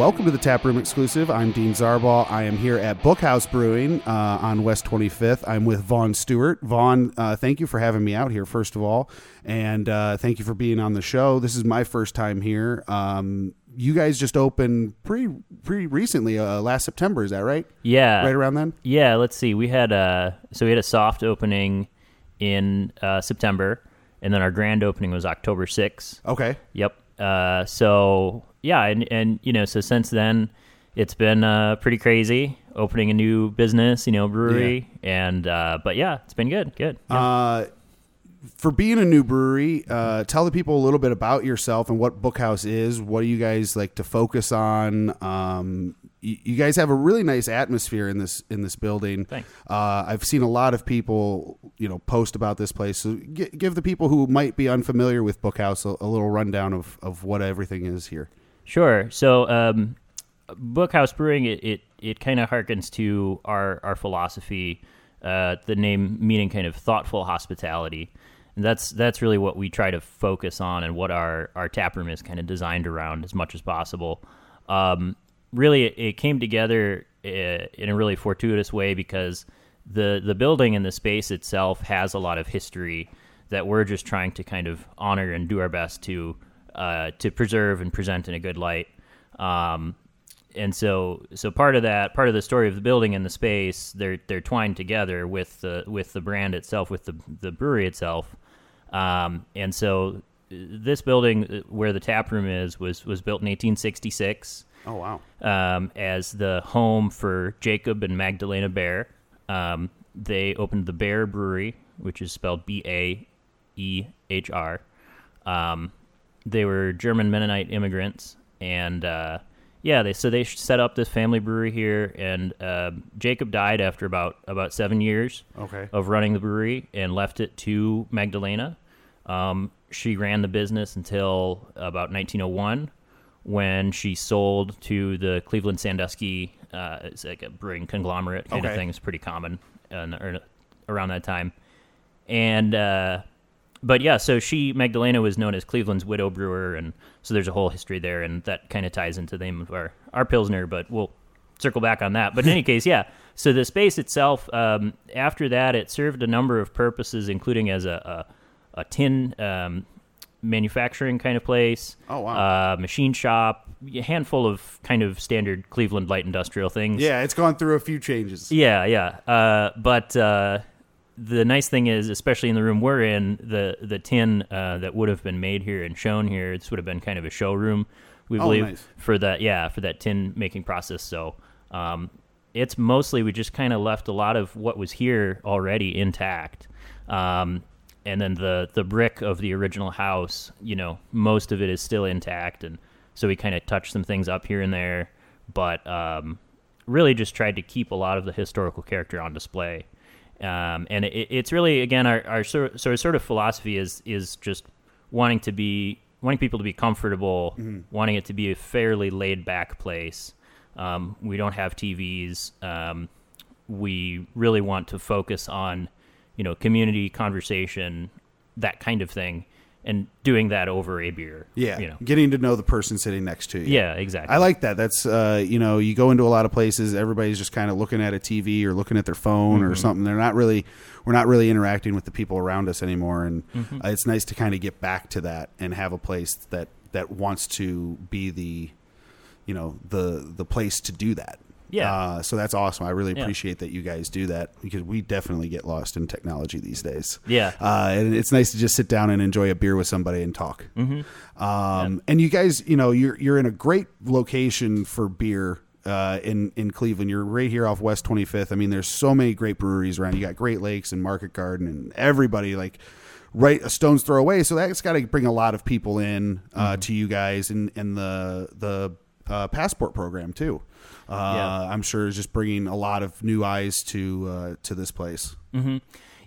welcome to the Tap Room Exclusive. I'm Dean Zarbaugh. I am here at Bookhouse Brewing uh, on West 25th. I'm with Vaughn Stewart. Vaughn, uh, thank you for having me out here, first of all, and uh, thank you for being on the show. This is my first time here. Um, you guys just opened pretty pretty recently, uh, last September. Is that right? Yeah. Right around then. Yeah. Let's see. We had a so we had a soft opening in uh, September, and then our grand opening was October 6th. Okay. Yep. Uh, so yeah, and and you know, so since then, it's been uh, pretty crazy opening a new business, you know, brewery, and uh, but yeah, it's been good, good. Yeah. Uh, for being a new brewery, uh, tell the people a little bit about yourself and what Bookhouse is. What do you guys like to focus on? Um, you, you guys have a really nice atmosphere in this in this building. Thanks. Uh, I've seen a lot of people, you know, post about this place. So gi- give the people who might be unfamiliar with Bookhouse a, a little rundown of, of what everything is here. Sure. So, um, Bookhouse Brewing, it it, it kind of harkens to our our philosophy. Uh, the name meaning kind of thoughtful hospitality, and that's that's really what we try to focus on, and what our our tap room is kind of designed around as much as possible. Um, really, it, it came together uh, in a really fortuitous way because the the building and the space itself has a lot of history that we're just trying to kind of honor and do our best to uh, to preserve and present in a good light. Um, and so, so part of that, part of the story of the building and the space, they're they're twined together with the with the brand itself, with the the brewery itself. Um, and so, this building uh, where the tap room is was was built in 1866 Oh wow! um, as the home for Jacob and Magdalena Baehr. Um, they opened the Baehr Brewery, which is spelled B A E H R. Um, they were German Mennonite immigrants, and uh, yeah, they so they set up this family brewery here. And uh, Jacob died after about about seven years Okay. of running the brewery and left it to Magdalena. Um, she ran the business until about 1901 when she sold to the Cleveland Sandusky. Uh, it's like a brewing conglomerate kind Okay. of thing. It's pretty common in, or around that time. And uh, but yeah, so she Magdalena was known as Cleveland's widow brewer, and so there's a whole history there, and that kind of ties into the name of our our pilsner. But we'll circle back on that. But in any case, yeah. So the space itself, um, after that, it served a number of purposes, including as a a, a tin um, manufacturing kind of place. Oh, wow. Uh, machine shop, a handful of kind of standard Cleveland light industrial things. Yeah, it's gone through a few changes. Yeah, yeah. Uh, but uh, the nice thing is, especially in the room we're in, the the tin uh, that would have been made here and shown here, this would have been kind of a showroom, we Oh, believe, nice. for that. Yeah, for that tin making process. So. Um, it's mostly we just kind of left a lot of what was here already intact, um, and then the the brick of the original house, you know, most of it is still intact, and so we kind of touched some things up here and there, but um, really just tried to keep a lot of the historical character on display. Um, and it, it's really again our, our sort, of sort of philosophy is is just wanting to be wanting people to be comfortable, wanting it to be a fairly laid back place. Um, we don't have TVs. Um, we really want to focus on you know community conversation, that kind of thing, and doing that over a beer. Yeah, you know. getting to know the person sitting next to you. Yeah, exactly. I like that. That's uh, you know, you go into a lot of places, everybody's just kind of looking at a TV or looking at their phone Mm-hmm. or something. They're not really, we're not really interacting with the people around us anymore, and Mm-hmm. uh, it's nice to kind of get back to that and have a place that that wants to be the, you know, the the place to do that. Yeah. Uh, so that's awesome. I really Yeah. appreciate that you guys do that because we definitely get lost in technology these days. Yeah. Uh, and it's nice to just sit down and enjoy a beer with somebody and talk. Mm-hmm. Um, And you guys, you know, you're you're in a great location for beer uh, in in Cleveland. You're right here off West 25th. I mean, there's so many great breweries around. You got Great Lakes and Market Garden and everybody like right a stone's throw away. So that's got to bring a lot of people in uh, to you guys and and the the uh, passport program too. Uh, Yeah. I'm sure is just bringing a lot of new eyes to uh, to this place.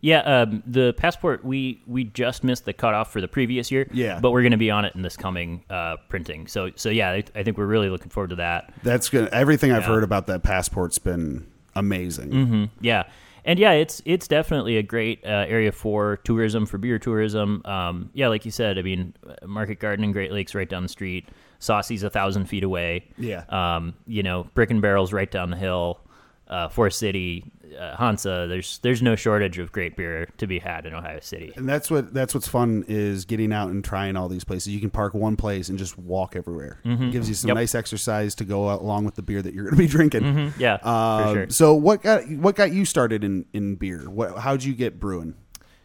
Yeah, um, the passport we we just missed the cutoff for the previous year. Yeah. but we're going to be on it in this coming uh, printing. So so yeah, I, I think we're really looking forward to that. That's good. Everything I've heard about that passport's been amazing. Mm-hmm. Yeah, and yeah, it's it's definitely a great uh, area for tourism, for beer tourism. Um, yeah, like you said, I mean, Market Garden and Great Lakes right down the street. Saucy's a thousand feet away. Yeah. Um, you know, Brick and Barrel's right down the hill. Uh, Forest City, uh, Hansa. There's there's no shortage of great beer to be had in Ohio City. And that's what that's what's fun is getting out and trying all these places. You can park one place and just walk everywhere. It gives you some Yep. nice exercise to go along with the beer that you're going to be drinking. Yeah, Um, for sure. So what got what got you started in in beer? What how'd you get brewing?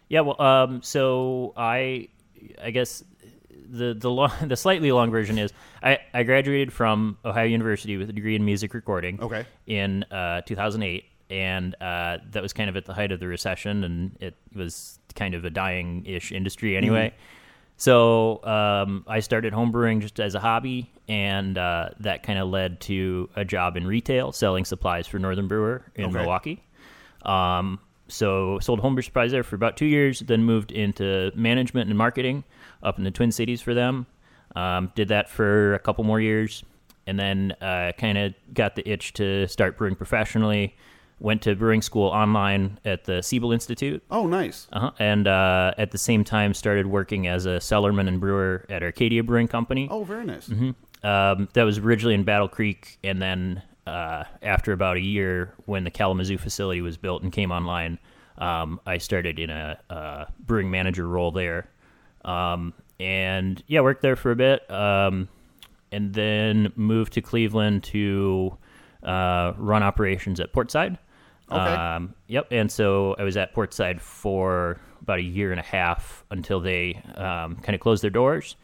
Yeah, well, um, so I, I guess the the long, the slightly long version is I, I graduated from Ohio University with a degree in music recording. Okay. In uh, 2008, and uh, that was kind of at the height of the recession, and it was kind of a dying ish industry anyway. So um, I started homebrewing just as a hobby, and uh, that kind of led to a job in retail, selling supplies for Northern Brewer in Okay. Milwaukee. Um, so sold homebrew supplies there for about two years, then moved into management and marketing up in the Twin Cities for them. Um, did that for a couple more years, and then uh, kind of got the itch to start brewing professionally. Went to brewing school online at the Siebel Institute, Oh, nice. uh-huh. and uh, at the same time started working as a cellarman and brewer at Arcadia Brewing Company. Oh, very nice. Um, that was originally in Battle Creek, and then uh, after about a year, when the Kalamazoo facility was built and came online, um, I started in a, uh brewing manager role there, um, and yeah, worked there for a bit, um, and then moved to Cleveland to uh, run operations at Portside. Okay. Um, yep. And so I was at Portside for about a year and a half until they um, kind of closed their doors.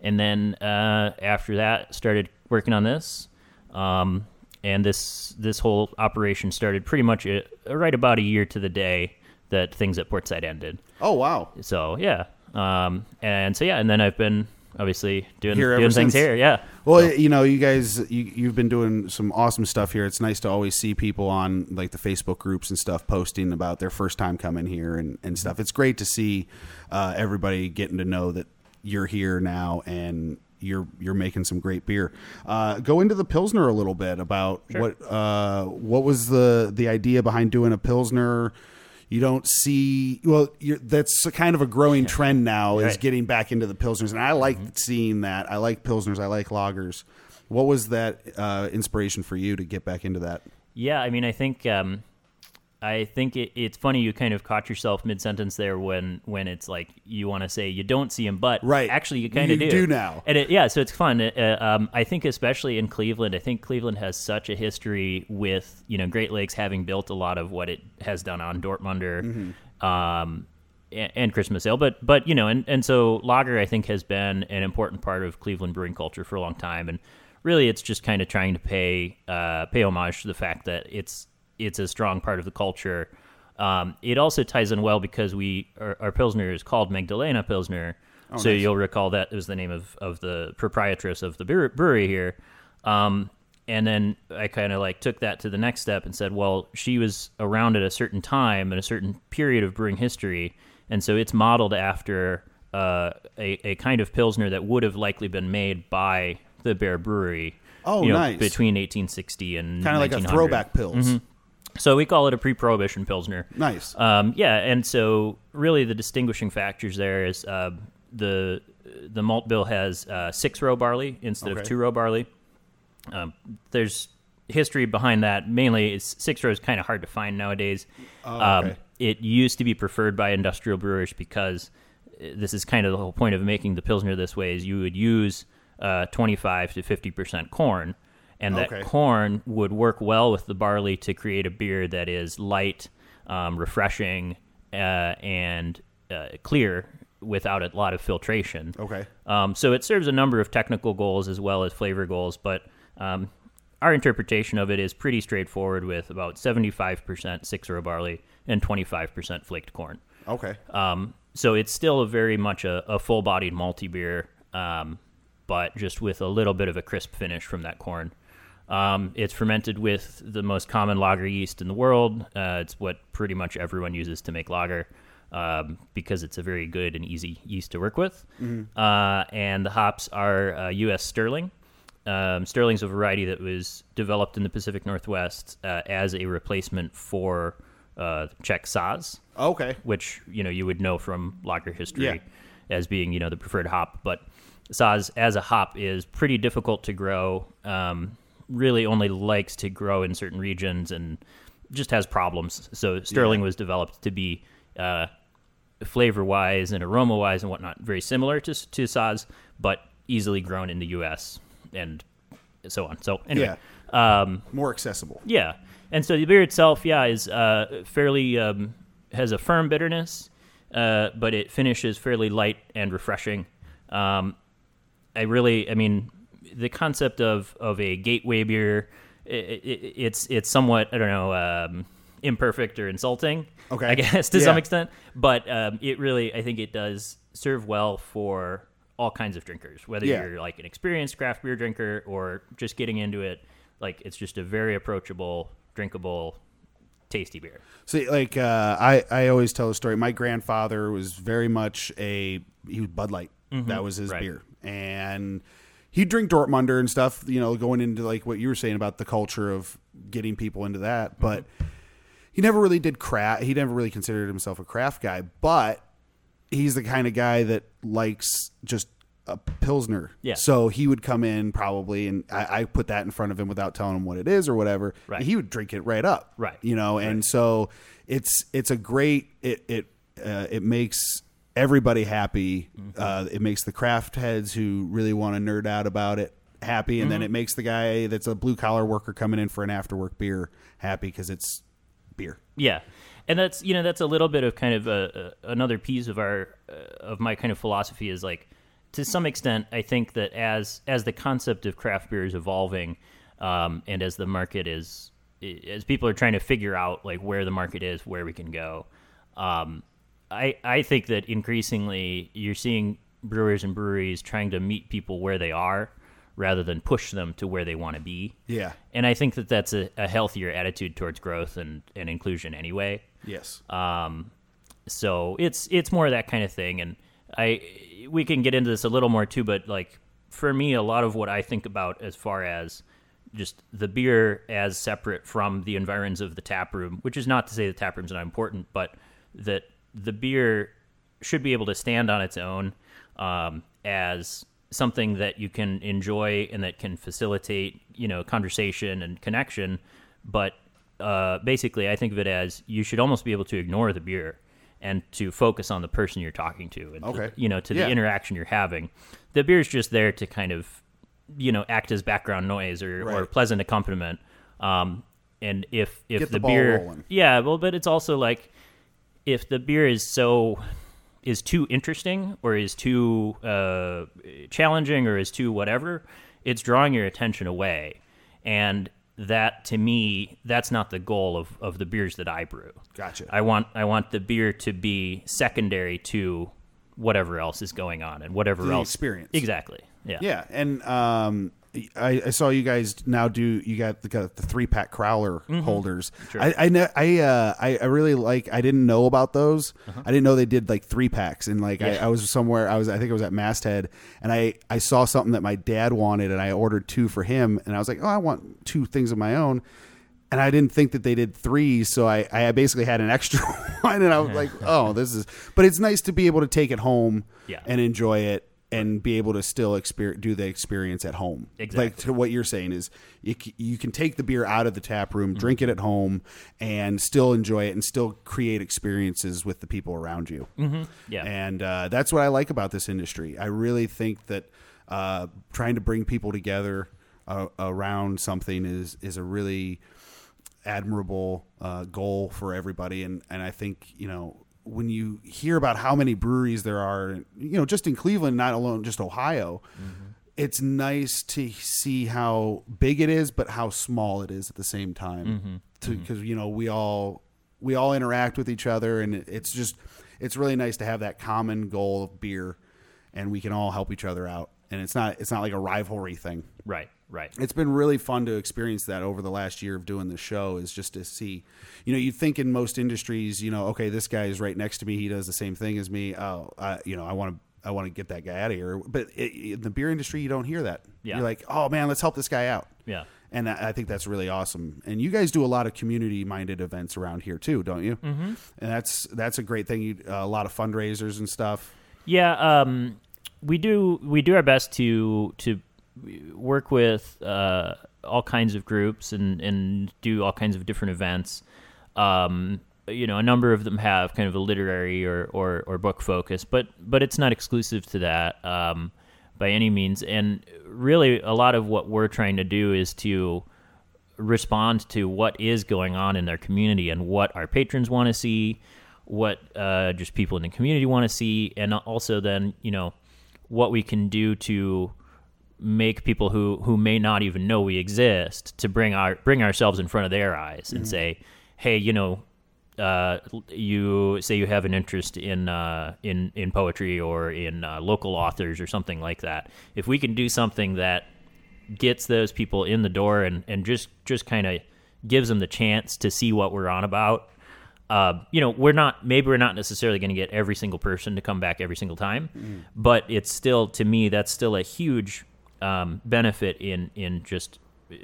And then uh, after that, started working on this. Um, and this this whole operation started pretty much uh right about a year to the day that things at Portside ended. Oh, wow. So yeah, um, and so yeah, and then I've been obviously doing Here doing things since. here. Yeah. Well, you know, you guys, you, you've been doing some awesome stuff here. It's nice to always see people on like the Facebook groups and stuff posting about their first time coming here and, and stuff. It's great to see uh, everybody getting to know that you're here now and you're you're making some great beer. Uh, go into the pilsner a little bit about what uh, what was the the idea behind doing a pilsner. You don't see well. You're, that's a kind of a growing trend now. Is Right. getting back into the pilsners, and I like seeing that. I like pilsners. I like lagers. What was that uh, inspiration for you to get back into that? Yeah, I mean, I think um, I think it, it's funny you kind of caught yourself mid sentence there when when it's like you want to say you don't see him, but Right. actually you kind of do. do now. and it, yeah, so it's fun. Uh, um, I think especially in Cleveland, I think Cleveland has such a history with you know Great Lakes having built a lot of what it has done on Dortmunder. Mm-hmm. Um, and, and Christmas Ale, but but you know, and, and so lager I think has been an important part of Cleveland brewing culture for a long time, and really it's just kind of trying to pay uh, pay homage to the fact that it's it's a strong part of the culture. Um, it also ties in well because we our, our pilsner is called Magdalena Pilsner, so nice. you'll recall that was the name of, of the proprietress of the brewery here. Um, and then I kind of like took that to the next step and said, well, she was around at a certain time and a certain period of brewing history, and so it's modeled after uh, a a kind of pilsner that would have likely been made by the Baehr Brewery. Oh, you know, nice. Between 1860 and Kind of like a throwback pills. So we call it a pre-prohibition pilsner. Nice. Um, yeah, and so really the distinguishing factors there is uh, the the malt bill has uh, six row barley instead Okay. of two row barley. Um, there's history behind that. Mainly, it's six row is kind of hard to find nowadays. Oh, um, okay. it used to be preferred by industrial brewers because uh, this is kind of the whole point of making the pilsner this way is you would use uh, 25 to 50 percent corn, and that Okay. corn would work well with the barley to create a beer that is light, um, refreshing, uh, and uh, clear without a lot of filtration. Okay. Um, so it serves a number of technical goals as well as flavor goals, but um, our interpretation of it is pretty straightforward with about 75% six row barley and 25% flaked corn. Okay. Um, so it's still a very much a, a full bodied malty beer, um, but just with a little bit of a crisp finish from that corn. Um, it's fermented with the most common lager yeast in the world. Uh, it's what pretty much everyone uses to make lager um, because it's a very good and easy yeast to work with. Uh, and the hops are uh, U.S. Sterling. Um, Sterling's a variety that was developed in the Pacific Northwest uh, as a replacement for uh, Czech Saaz. Okay. which you know you would know from lager history Yeah. as being you know the preferred hop. But Saaz as a hop is pretty difficult to grow. Um, really only likes to grow in certain regions and just has problems. So Sterling was developed to be uh, flavor wise and aroma wise and whatnot very similar to to Saaz, but easily grown in the U.S. and so on. So anyway, um, More accessible. yeah, and so the beer itself, yeah, is uh, fairly um, has a firm bitterness, uh, but it finishes fairly light and refreshing. Um, I really, I mean, the concept of of a gateway beer, i i it's it's somewhat I don't know um, imperfect or insulting. Okay. I guess to some extent, but um, it really, I think it does serve well for all kinds of drinkers, whether Yeah. you're like an experienced craft beer drinker or just getting into it. Like it's just a very approachable, drinkable, tasty beer. See, like uh, I, I always tell a story. My grandfather was very much a he was Bud Light. That was his Right. beer, and he'd drink Dortmunder and stuff. You know, going into like what you were saying about the culture of getting people into that, but he never really did craft. He never really considered himself a craft guy, but he's the kind of guy that likes just a pilsner. Yeah. So he would come in probably, and I, I put that in front of him without telling him what it is or whatever. Right. He would drink it right up. Right. You know, and so it's it's a great it it uh, it makes everybody happy. Uh, it makes the craft heads who really want to nerd out about it happy, and then it makes the guy that's a blue collar worker coming in for an after work beer happy because it's beer. Yeah, and that's you know that's a little bit of kind of a, a another piece of our uh, of my kind of philosophy is like to some extent I think that as as the concept of craft beer is evolving, um, and as the market is as people are trying to figure out like where the market is, where we can go, um, I I think that increasingly you're seeing brewers and breweries trying to meet people where they are rather than push them to where they want to be. Yeah. And I think that that's a, a healthier attitude towards growth and, and inclusion anyway. Yes. Um, so it's it's more of that kind of thing. And I we can get into this a little more too, but like for me, a lot of what I think about as far as just the beer as separate from the environs of the tap room, which is not to say the tap room's not important, but that the beer should be able to stand on its own um, as something that you can enjoy and that can facilitate, you know, conversation and connection. But uh, basically, I think of it as you should almost be able to ignore the beer and to focus on the person you're talking to and to- Okay. you know to Yeah. the interaction you're having. The beer is just there to kind of you know act as background noise or, or pleasant accompaniment. Um, and if if Get the, the beer, rolling. yeah, well, but it's also like if the beer is so is too interesting or is too uh, challenging or is too whatever, it's drawing your attention away. And that to me, that's not the goal of, of the beers that I brew. Gotcha. I want I want the beer to be secondary to whatever else is going on and whatever The else experience. Exactly. Yeah. Yeah, and um, I, I saw you guys now do. You got the, got the three pack crowler holders. Sure. I I know, I, uh, I I really like. I didn't know about those. I didn't know they did like three packs. And like I, Yeah. I was somewhere. I was. I think I was at Masthead, and I I saw something that my dad wanted, and I ordered two for him. And I was like, oh, I want two things of my own. And I didn't think that they did three, so I, I basically had an extra one, and I was like, "Oh, this is." But it's nice to be able to take it home Yeah. and enjoy it, and be able to still exper- do the experience at home. Exactly. Like to what you're saying is, you, c- you can take the beer out of the tap room, drink it at home, and still enjoy it, and still create experiences with the people around you. Mm-hmm. Yeah. And uh, that's what I like about this industry. I really think that uh, trying to bring people together uh, around something is is a really admirable uh, goal for everybody. And and I think you know when you hear about how many breweries there are, you know, just in Cleveland, not alone, just Ohio. Mm-hmm. It's nice to see how big it is, but how small it is at the same time. Mm-hmm. Because mm-hmm. you know we all we all interact with each other, and it's just it's really nice to have that common goal of beer, and we can all help each other out. And it's not it's not like a rivalry thing Right. Right. it's been really fun to experience that over the last year of doing the show is just to see you know you'd think in most industries you know okay this guy is right next to me he does the same thing as me oh I, you know i want to i want to get that guy out of here but it, in the beer industry you don't hear that Yeah. you're like oh man let's help this guy out Yeah. and I I think that's really awesome. And you guys do a lot of community-minded events around here too, don't you? Mm-hmm. And that's that's a great thing. You, uh, a lot of fundraisers and stuff. Yeah, um, we do we do our best to to work with uh, all kinds of groups and and do all kinds of different events. Um, you know, a number of them have kind of a literary or, or, or book focus, but but it's not exclusive to that um, by any means. And really, a lot of what we're trying to do is to respond to what is going on in their community and what our patrons want to see, what uh, just people in the community want to see, and also then you know what we can do to make people who who may not even know we exist to bring our bring ourselves in front of their eyes and say, hey, you know, uh, you say you have an interest in uh, in in poetry or in uh, local authors or something like that. If we can do something that gets those people in the door and, and just just kind of gives them the chance to see what we're on about. Uh, you know, we're not maybe we're not necessarily going to get every single person to come back every single time, mm. but it's still to me that's still a huge um, benefit in in just uh,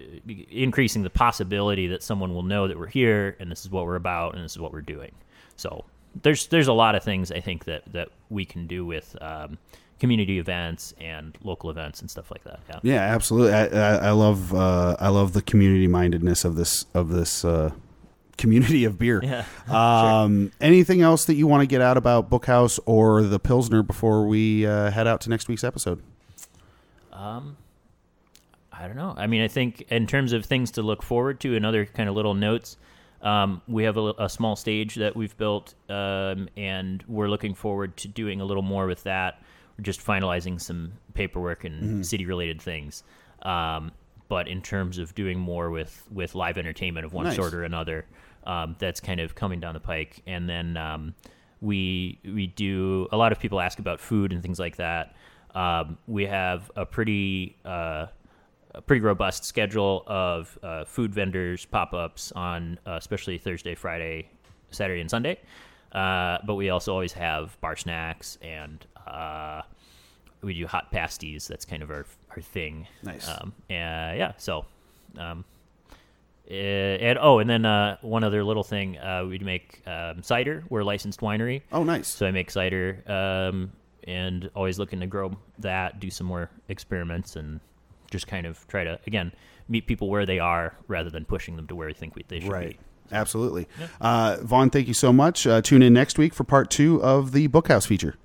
increasing the possibility that someone will know that we're here and this is what we're about and this is what we're doing. So there's there's a lot of things I think that that we can do with um, community events and local events and stuff like that. Yeah, yeah, absolutely. I, I, I love uh, I love the community mindedness of this of this uh, community of beer. Yeah. Um, sure. Anything else that you want to get out about Bookhouse or the Pilsner before we uh, head out to next week's episode? Um, I don't know. I mean, I think in terms of things to look forward to and other kind of little notes. Um, we have a, a, small stage that we've built, um, and we're looking forward to doing a little more with that we're just finalizing some paperwork and mm-hmm. city related things. Um, but in terms of doing more with, with live entertainment of one nice. sort or another, um, that's kind of coming down the pike. And then um, we we do a lot of people ask about food and things like that. Um, we have a pretty uh, a pretty robust schedule of uh, food vendors pop ups on uh, especially Thursday, Friday, Saturday, and Sunday. Uh, but we also always have bar snacks and uh, we do hot pasties. That's kind of our our thing. Nice. Um, and yeah, so. Um, eh, and oh, and then uh, one other little thing, uh, we make um, cider. We're a licensed winery. Oh, nice. So I make cider, um, and always looking to grow that, do some more experiments, and just kind of try to again meet people where they are rather than pushing them to where we think we, they should be, right. be. Absolutely. Yeah. Uh, Vaughn, thank you so much. Uh, tune in next week for part two of the Bookhouse feature.